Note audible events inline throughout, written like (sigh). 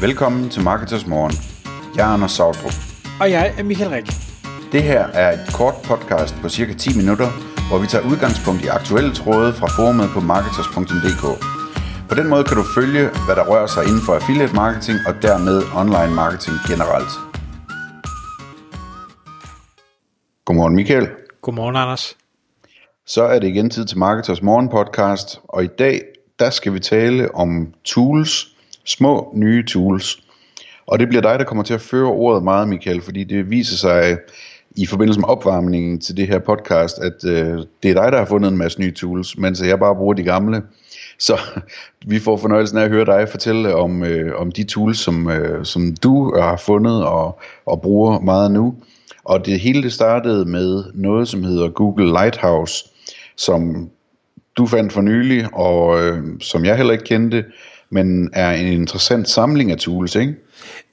Velkommen til Marketers Morgen. Jeg er Anders Sautrup. Og jeg er Michael Rik. Det her er et kort podcast på cirka 10 minutter, hvor vi tager udgangspunkt i aktuelle tråde fra forumet på marketers.dk. På den måde kan du følge, hvad der rører sig inden for affiliate marketing og dermed online marketing generelt. Godmorgen Michael. Godmorgen, Anders. Så er det igen tid til Marketers Morgen podcast, og i dag der skal vi tale om tools, små nye tools. Og det bliver dig, der kommer til at føre ordet meget, Michael, fordi det viser sig øh, i forbindelse med opvarmningen til det her podcast, at øh, det er dig, der har fundet en masse nye tools, mens jeg bare bruger de gamle. Så (laughs) vi får fornøjelsen af at høre dig fortælle om, øh, om de tools, som, øh, som du har fundet og, og bruger meget nu. Og det hele det startede med noget, som hedder Google Lighthouse, som du fandt for nylig, og øh, som jeg heller ikke kendte, men er en interessant samling af tools, ikke?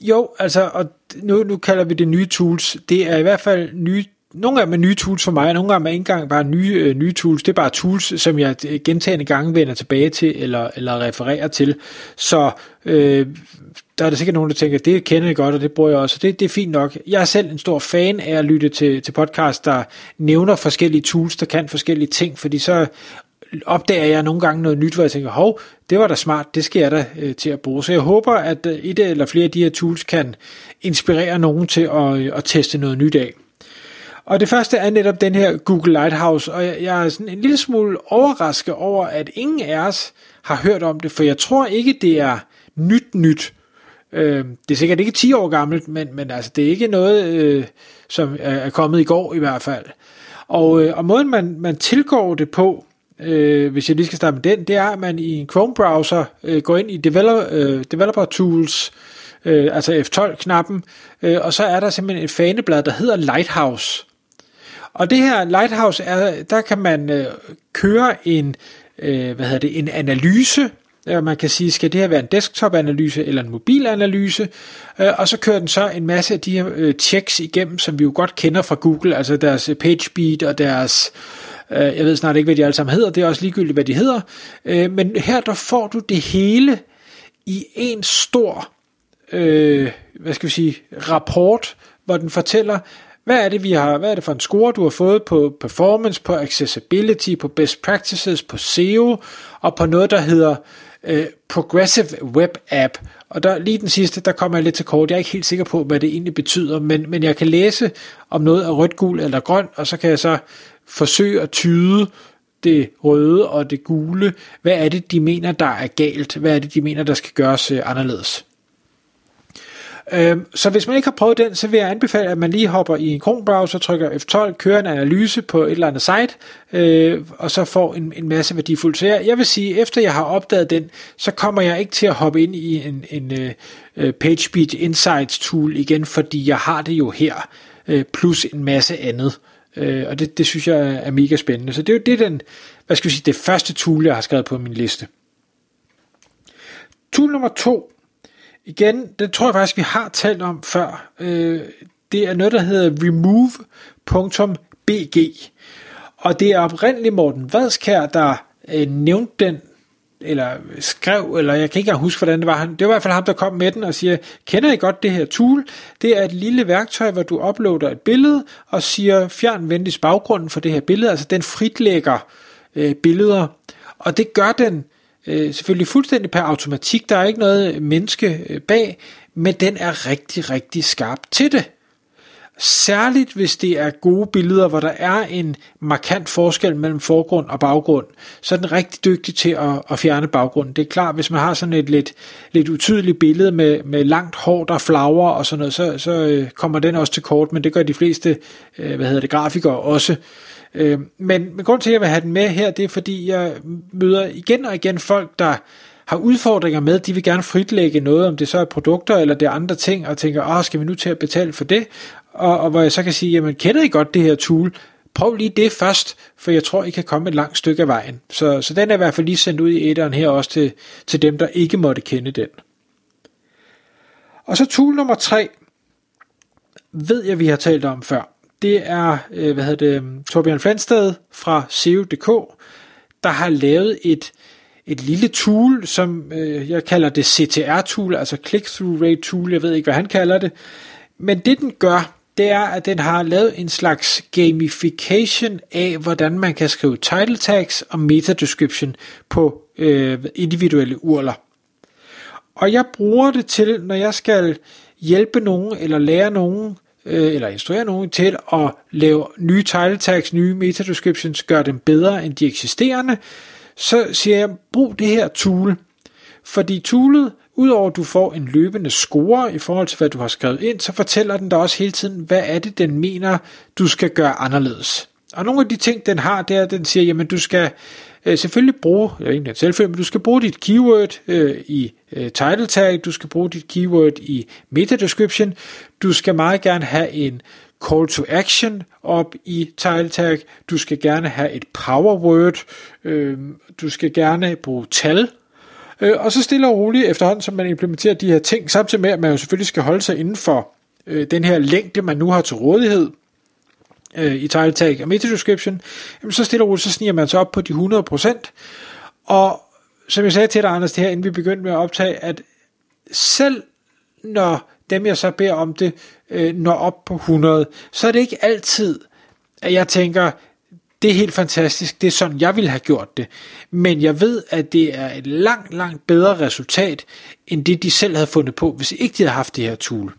Jo, altså, og nu, nu kalder vi det nye tools. Det er i hvert fald nye nogle gange med er nye tools for mig, nogle gange med er ikke engang bare nye, øh, nye tools. Det er bare tools, som jeg gentagende gange vender tilbage til eller, eller refererer til. Så øh, der er der sikkert nogen, der tænker, det kender jeg godt, og det bruger jeg også. Det, det er fint nok. Jeg er selv en stor fan af at lytte til, til podcast, der nævner forskellige tools, der kan forskellige ting, fordi så opdager jeg nogle gange noget nyt, hvor jeg tænker, hov, det var da smart, det skal jeg da øh, til at bruge. Så jeg håber, at øh, et eller flere af de her tools kan inspirere nogen til at, øh, at teste noget nyt af. Og det første er netop den her Google Lighthouse, og jeg, jeg er sådan en lille smule overrasket over, at ingen af os har hørt om det, for jeg tror ikke, det er nyt nyt. Øh, det er sikkert ikke 10 år gammelt, men, men altså, det er ikke noget, øh, som er kommet i går i hvert fald. Og, øh, og måden man, man tilgår det på, øh, hvis jeg lige skal starte med den, det er, at man i en Chrome-browser øh, går ind i developer, øh, developer Tools, øh, altså F12-knappen, øh, og så er der simpelthen et faneblad, der hedder Lighthouse. Og det her Lighthouse, er, der kan man øh, køre en, øh, hvad hedder det, en analyse, man kan sige, skal det her være en desktop-analyse eller en mobilanalyse, øh, og så kører den så en masse af de her øh, checks igennem, som vi jo godt kender fra Google, altså deres PageSpeed og deres Øh, Øh, jeg ved snart ikke, hvad de alle sammen hedder, det er også ligegyldigt, hvad de hedder. Øh, men her der får du det hele i en stor, øh, hvad skal vi sige, rapport, hvor den fortæller, hvad er det, vi har, hvad er det for en score, du har fået på performance, på accessibility, på best practices, på SEO, og på noget, der hedder øh, Progressive Web App. Og der, lige den sidste, der kommer jeg lidt til kort. Jeg er ikke helt sikker på, hvad det egentlig betyder, men, men jeg kan læse om noget er rødt, gul eller grøn, og så kan jeg så forsøge at tyde det røde og det gule. Hvad er det, de mener, der er galt? Hvad er det, de mener, der skal gøres øh, anderledes? Øhm, så hvis man ikke har prøvet den, så vil jeg anbefale, at man lige hopper i en Chrome-browser, trykker F12, kører en analyse på et eller andet site, øh, og så får en, en masse værdifuldt. Så jeg, jeg vil sige, efter jeg har opdaget den, så kommer jeg ikke til at hoppe ind i en, en uh, PageSpeed Insights tool igen, fordi jeg har det jo her, øh, plus en masse andet. Øh, og det, det synes jeg er mega spændende. Så det er jo det, den, hvad skal vi sige, det første tool, jeg har skrevet på min liste. Tool nummer to, igen, det tror jeg faktisk, vi har talt om før. Øh, det er noget, der hedder remove.bg. Og det er oprindeligt Morten Vadskær, der øh, nævnte den eller skrev, eller jeg kan ikke huske, hvordan det var. Han, det var i hvert fald ham, der kom med den og siger, kender I godt det her tool? Det er et lille værktøj, hvor du uploader et billede og siger, fjern venligst baggrunden for det her billede. Altså den fritlægger øh, billeder. Og det gør den øh, selvfølgelig fuldstændig per automatik. Der er ikke noget menneske øh, bag, men den er rigtig, rigtig skarp til det. Særligt hvis det er gode billeder, hvor der er en markant forskel mellem forgrund og baggrund, så er den rigtig dygtig til at, at fjerne baggrunden. Det er klart, hvis man har sådan et lidt, lidt utydeligt billede med, med langt hår, der flager og sådan noget, så, så øh, kommer den også til kort, men det gør de fleste øh, hvad hedder det, grafikere også. Øh, men, men grund til, at jeg vil have den med her, det er fordi, jeg møder igen og igen folk, der har udfordringer med, de vil gerne fritlægge noget, om det så er produkter eller det er andre ting, og tænker, åh, skal vi nu til at betale for det? Og, og hvor jeg så kan sige, jamen kender I godt det her tool? Prøv lige det først, for jeg tror, I kan komme et langt stykke af vejen. Så, så den er i hvert fald lige sendt ud i etteren her også til, til dem, der ikke måtte kende den. Og så tool nummer tre, ved jeg, vi har talt om før. Det er, øh, hvad hedder det, Torbjørn Flansted fra SEO.dk, der har lavet et, et lille tool, som øh, jeg kalder det CTR-tool, altså Click-Through Rate Tool, jeg ved ikke, hvad han kalder det. Men det den gør, det er, at den har lavet en slags gamification af, hvordan man kan skrive title tags og meta description på øh, individuelle urler. Og jeg bruger det til, når jeg skal hjælpe nogen eller lære nogen øh, eller instruere nogen til at lave nye title tags, nye meta descriptions, gøre dem bedre end de eksisterende, så siger jeg, brug det her tool. Fordi toolet, udover at du får en løbende score i forhold til, hvad du har skrevet ind, så fortæller den dig også hele tiden, hvad er det, den mener, du skal gøre anderledes. Og nogle af de ting, den har, det er, at den siger, jamen du skal øh, selvfølgelig bruge, jeg ikke egentlig selvfølgelig, men du skal bruge dit keyword øh, i øh, title tag, du skal bruge dit keyword i meta description, du skal meget gerne have en call to action op i title tag, du skal gerne have et power word, øh, du skal gerne bruge tal, øh, og så stille og roligt efterhånden, som man implementerer de her ting, samtidig med, at man jo selvfølgelig skal holde sig inden for øh, den her længde, man nu har til rådighed, øh, i title tag og meta description, jamen så stille og roligt, så sniger man sig op på de 100%. Og som jeg sagde til dig, Anders, det her, inden vi begyndte med at optage, at selv når dem, jeg så beder om det, øh, når op på 100, så er det ikke altid, at jeg tænker, det er helt fantastisk, det er sådan, jeg ville have gjort det. Men jeg ved, at det er et langt, langt bedre resultat, end det de selv havde fundet på, hvis ikke de havde haft det her tool.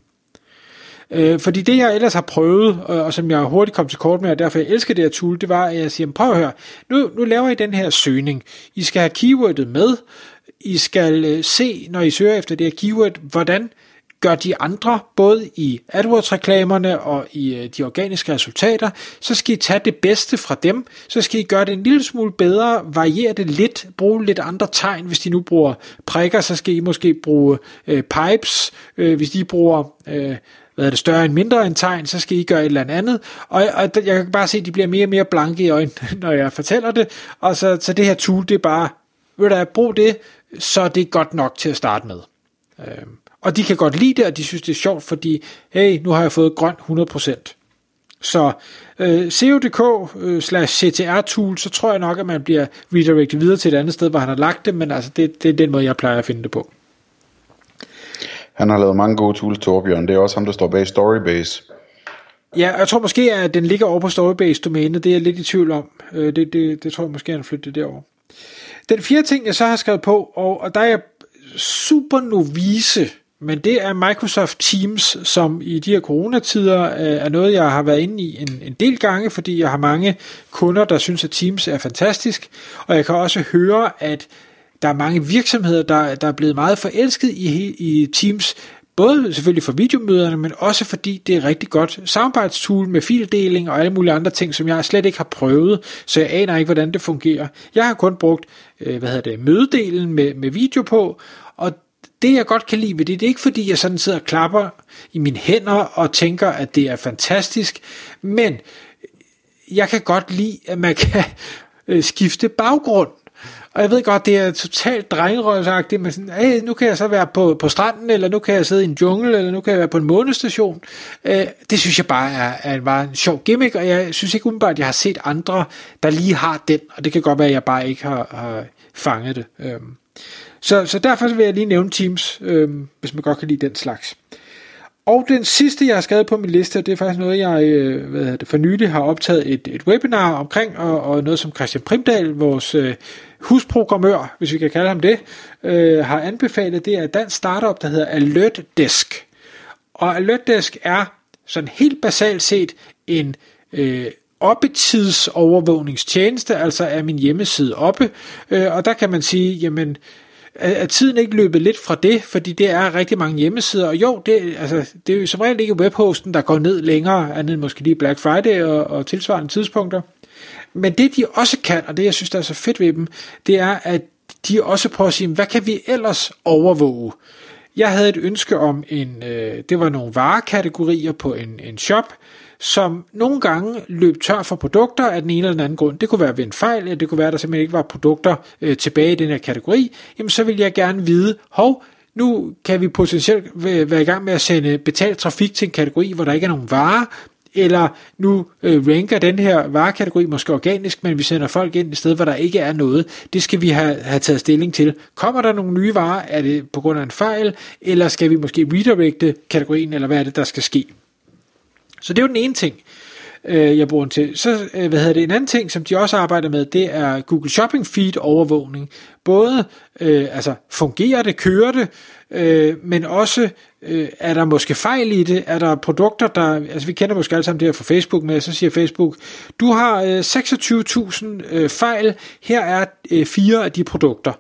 Øh, fordi det jeg ellers har prøvet, og, og som jeg hurtigt kom til kort med, og derfor jeg elsker det her tool, det var, at jeg siger, prøv at høre, nu, nu laver I den her søgning. I skal have keywordet med. I skal øh, se, når I søger efter det her keyword, hvordan gør de andre, både i AdWords-reklamerne og i øh, de organiske resultater, så skal I tage det bedste fra dem, så skal I gøre det en lille smule bedre, variere det lidt, bruge lidt andre tegn, hvis de nu bruger prikker, så skal I måske bruge øh, pipes, øh, hvis de bruger øh, hvad er det, større end mindre end tegn, så skal I gøre et eller andet. Og, og jeg kan bare se, at de bliver mere og mere blanke i øjnene, (laughs) når jeg fortæller det. Og så, så det her tool, det er bare, ved du brug det, så det er godt nok til at starte med. Øhm, og de kan godt lide det, og de synes, det er sjovt, fordi, hey, nu har jeg fået grøn 100%. Så øh, co.dk øh, slash CTR tool, så tror jeg nok, at man bliver redirected videre til et andet sted, hvor han har lagt det, men altså det, det er den måde, jeg plejer at finde det på. Han har lavet mange gode tools, Torbjørn. Det er også ham, der står bag Storybase. Ja, jeg tror måske, at den ligger over på Storybase-domænet. Det er jeg lidt i tvivl om. Øh, det, det, det tror jeg måske, han flyttet derover. Den fjerde ting, jeg så har skrevet på, og, og der er jeg super novice, men det er Microsoft Teams, som i de her coronatider øh, er noget, jeg har været inde i en, en del gange, fordi jeg har mange kunder, der synes, at Teams er fantastisk. Og jeg kan også høre, at der er mange virksomheder, der, der er blevet meget forelsket i, i Teams, både selvfølgelig for videomøderne, men også fordi det er et rigtig godt samarbejdstool med fildeling og alle mulige andre ting, som jeg slet ikke har prøvet, så jeg aner ikke, hvordan det fungerer. Jeg har kun brugt øh, hvad hedder det, mødedelen med, med video på, det jeg godt kan lide ved det, det er ikke fordi, jeg sådan sidder og klapper i mine hænder og tænker, at det er fantastisk, men jeg kan godt lide, at man kan (laughs) øh, skifte baggrund. Og jeg ved godt, det er totalt drengerøvsagtigt, men sådan, hey, nu kan jeg så være på, på stranden, eller nu kan jeg sidde i en jungle, eller nu kan jeg være på en månestation. Øh, det synes jeg bare er, er bare en sjov gimmick, og jeg synes ikke umiddelbart, at jeg har set andre, der lige har den, og det kan godt være, at jeg bare ikke har, har fanget det. Øh. Så, så derfor vil jeg lige nævne Teams, øh, hvis man godt kan lide den slags. Og den sidste, jeg har skrevet på min liste, det er faktisk noget, jeg øh, hvad hvad det, for nylig har optaget et, et webinar omkring, og, og noget som Christian Primdal, vores øh, husprogrammør, hvis vi kan kalde ham det, øh, har anbefalet. Det er et dansk startup, der hedder Alert Desk. Og Alert Desk er sådan helt basalt set en øh, oppetidsovervågningstjeneste, altså er min hjemmeside oppe, øh, og der kan man sige, jamen, er tiden ikke løbet lidt fra det, fordi det er rigtig mange hjemmesider, og jo, det, altså, det er jo som regel ikke webhosten, der går ned længere, andet end måske lige Black Friday og, og tilsvarende tidspunkter. Men det de også kan, og det jeg synes der er så fedt ved dem, det er, at de også prøver at sige, hvad kan vi ellers overvåge? Jeg havde et ønske om en, øh, det var nogle varekategorier på en, en shop, som nogle gange løb tør for produkter af den ene eller den anden grund. Det kunne være ved en fejl, eller det kunne være, at der simpelthen ikke var produkter øh, tilbage i den her kategori. Jamen så vil jeg gerne vide, hov, nu kan vi potentielt være i gang med at sende betalt trafik til en kategori, hvor der ikke er nogen varer. eller nu øh, ranker den her varekategori måske organisk, men vi sender folk ind et sted, hvor der ikke er noget. Det skal vi have, have taget stilling til. Kommer der nogle nye varer? Er det på grund af en fejl? Eller skal vi måske redirecte kategorien, eller hvad er det, der skal ske? Så det er jo den ene ting øh, jeg bruger den til. Så øh, hvad hedder det, en anden ting, som de også arbejder med, det er Google Shopping Feed overvågning. Både, øh, altså fungerer det, kører det, øh, men også øh, er der måske fejl i det, er der produkter, der, altså vi kender måske alle sammen det her fra Facebook med, så siger Facebook, du har øh, 26.000 øh, fejl, her er øh, fire af de produkter.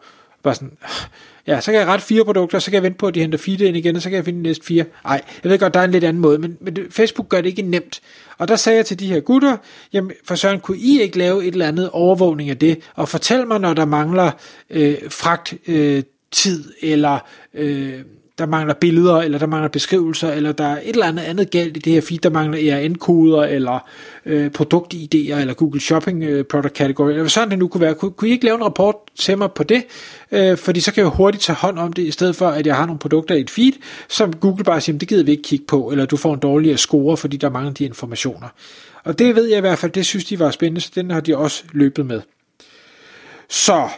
Bare sådan, ah, Ja, så kan jeg rette fire produkter, så kan jeg vente på, at de henter feedet ind igen, og så kan jeg finde de næste fire. Nej, jeg ved godt, der er en lidt anden måde, men, men Facebook gør det ikke nemt. Og der sagde jeg til de her gutter, jamen for Søren, kunne I ikke lave et eller andet overvågning af det, og fortæl mig, når der mangler øh, fragt øh, tid, eller øh, der mangler billeder, eller der mangler beskrivelser, eller der er et eller andet andet galt i det her feed, der mangler ERN-koder, eller øh, produktideer, eller Google Shopping øh, Product Category, eller sådan det nu kunne være. Kunne, kunne I ikke lave en rapport til mig på det? Øh, fordi så kan jeg hurtigt tage hånd om det, i stedet for at jeg har nogle produkter i et feed, som Google bare siger, det gider vi ikke kigge på, eller du får en dårligere score, fordi der mangler de informationer. Og det ved jeg i hvert fald, det synes de var spændende, så den har de også løbet med. Så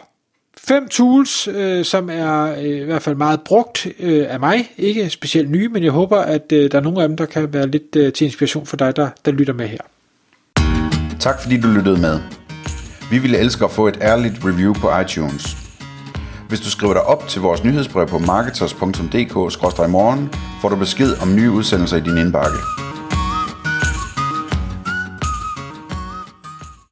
Fem tools, øh, som er øh, i hvert fald meget brugt øh, af mig. Ikke specielt nye, men jeg håber, at øh, der er nogle af dem, der kan være lidt øh, til inspiration for dig, der, der lytter med her. Tak fordi du lyttede med. Vi ville elske at få et ærligt review på iTunes. Hvis du skriver dig op til vores nyhedsbrev på marketers.dk-morgen, får du besked om nye udsendelser i din indbakke.